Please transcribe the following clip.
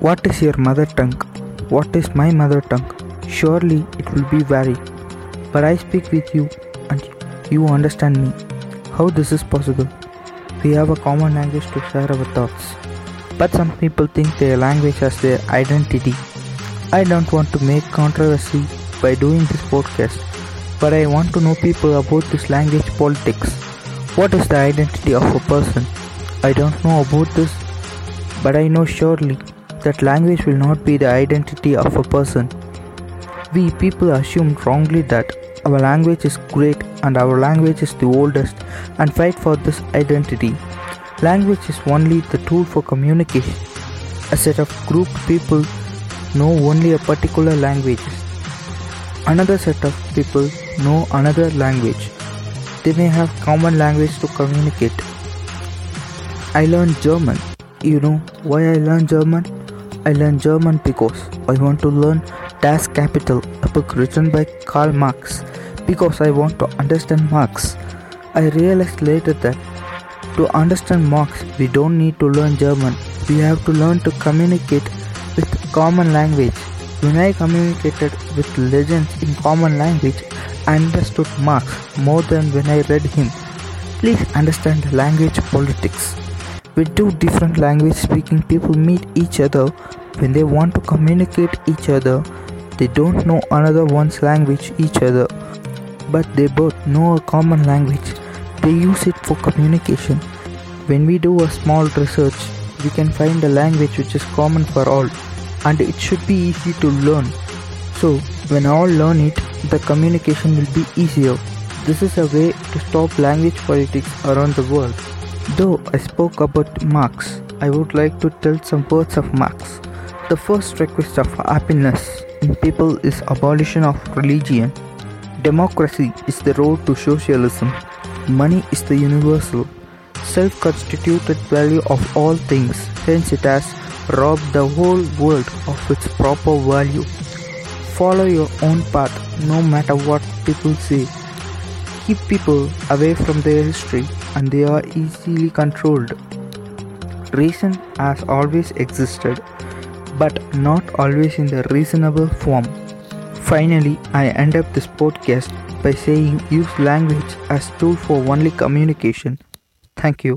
What is your mother tongue? What is my mother tongue? Surely it will be vary. But I speak with you and you understand me. How this is possible? We have a common language to share our thoughts. But some people think their language as their identity. I don't want to make controversy by doing this podcast, but I want to know people about this language politics. What is the identity of a person? I don't know about this, but I know surely that language will not be the identity of a person. We people assume wrongly that our language is great and our language is the oldest and fight for this identity. Language is only the tool for communication. A set of grouped people know only a particular language. Another set of people know another language. They may have common language to communicate. I learned German. You know why I learned German? I learned German because I want to learn Das Kapital, a book written by Karl Marx, because I want to understand Marx. I realized later that to understand Marx, we don't need to learn German. We have to learn to communicate with common language. When I communicated with legends in common language, I understood Marx more than when I read him. Please understand language politics. When two different language speaking people meet each other, when they want to communicate each other, they don't know another one's language each other, but they both know a common language. They use it for communication. When we do a small research, we can find a language which is common for all and it should be easy to learn. So, when all learn it, the communication will be easier. This is a way to stop language politics around the world. Though I spoke about Marx, I would like to tell some words of Marx. The first request of happiness in people is abolition of religion. Democracy is the road to socialism. Money is the universal, self constituted value of all things, hence, it has robbed the whole world of its proper value. Follow your own path no matter what people say. Keep people away from their history and they are easily controlled. Reason has always existed, but not always in the reasonable form. Finally, I end up this podcast by saying use language as tool for only communication. Thank you.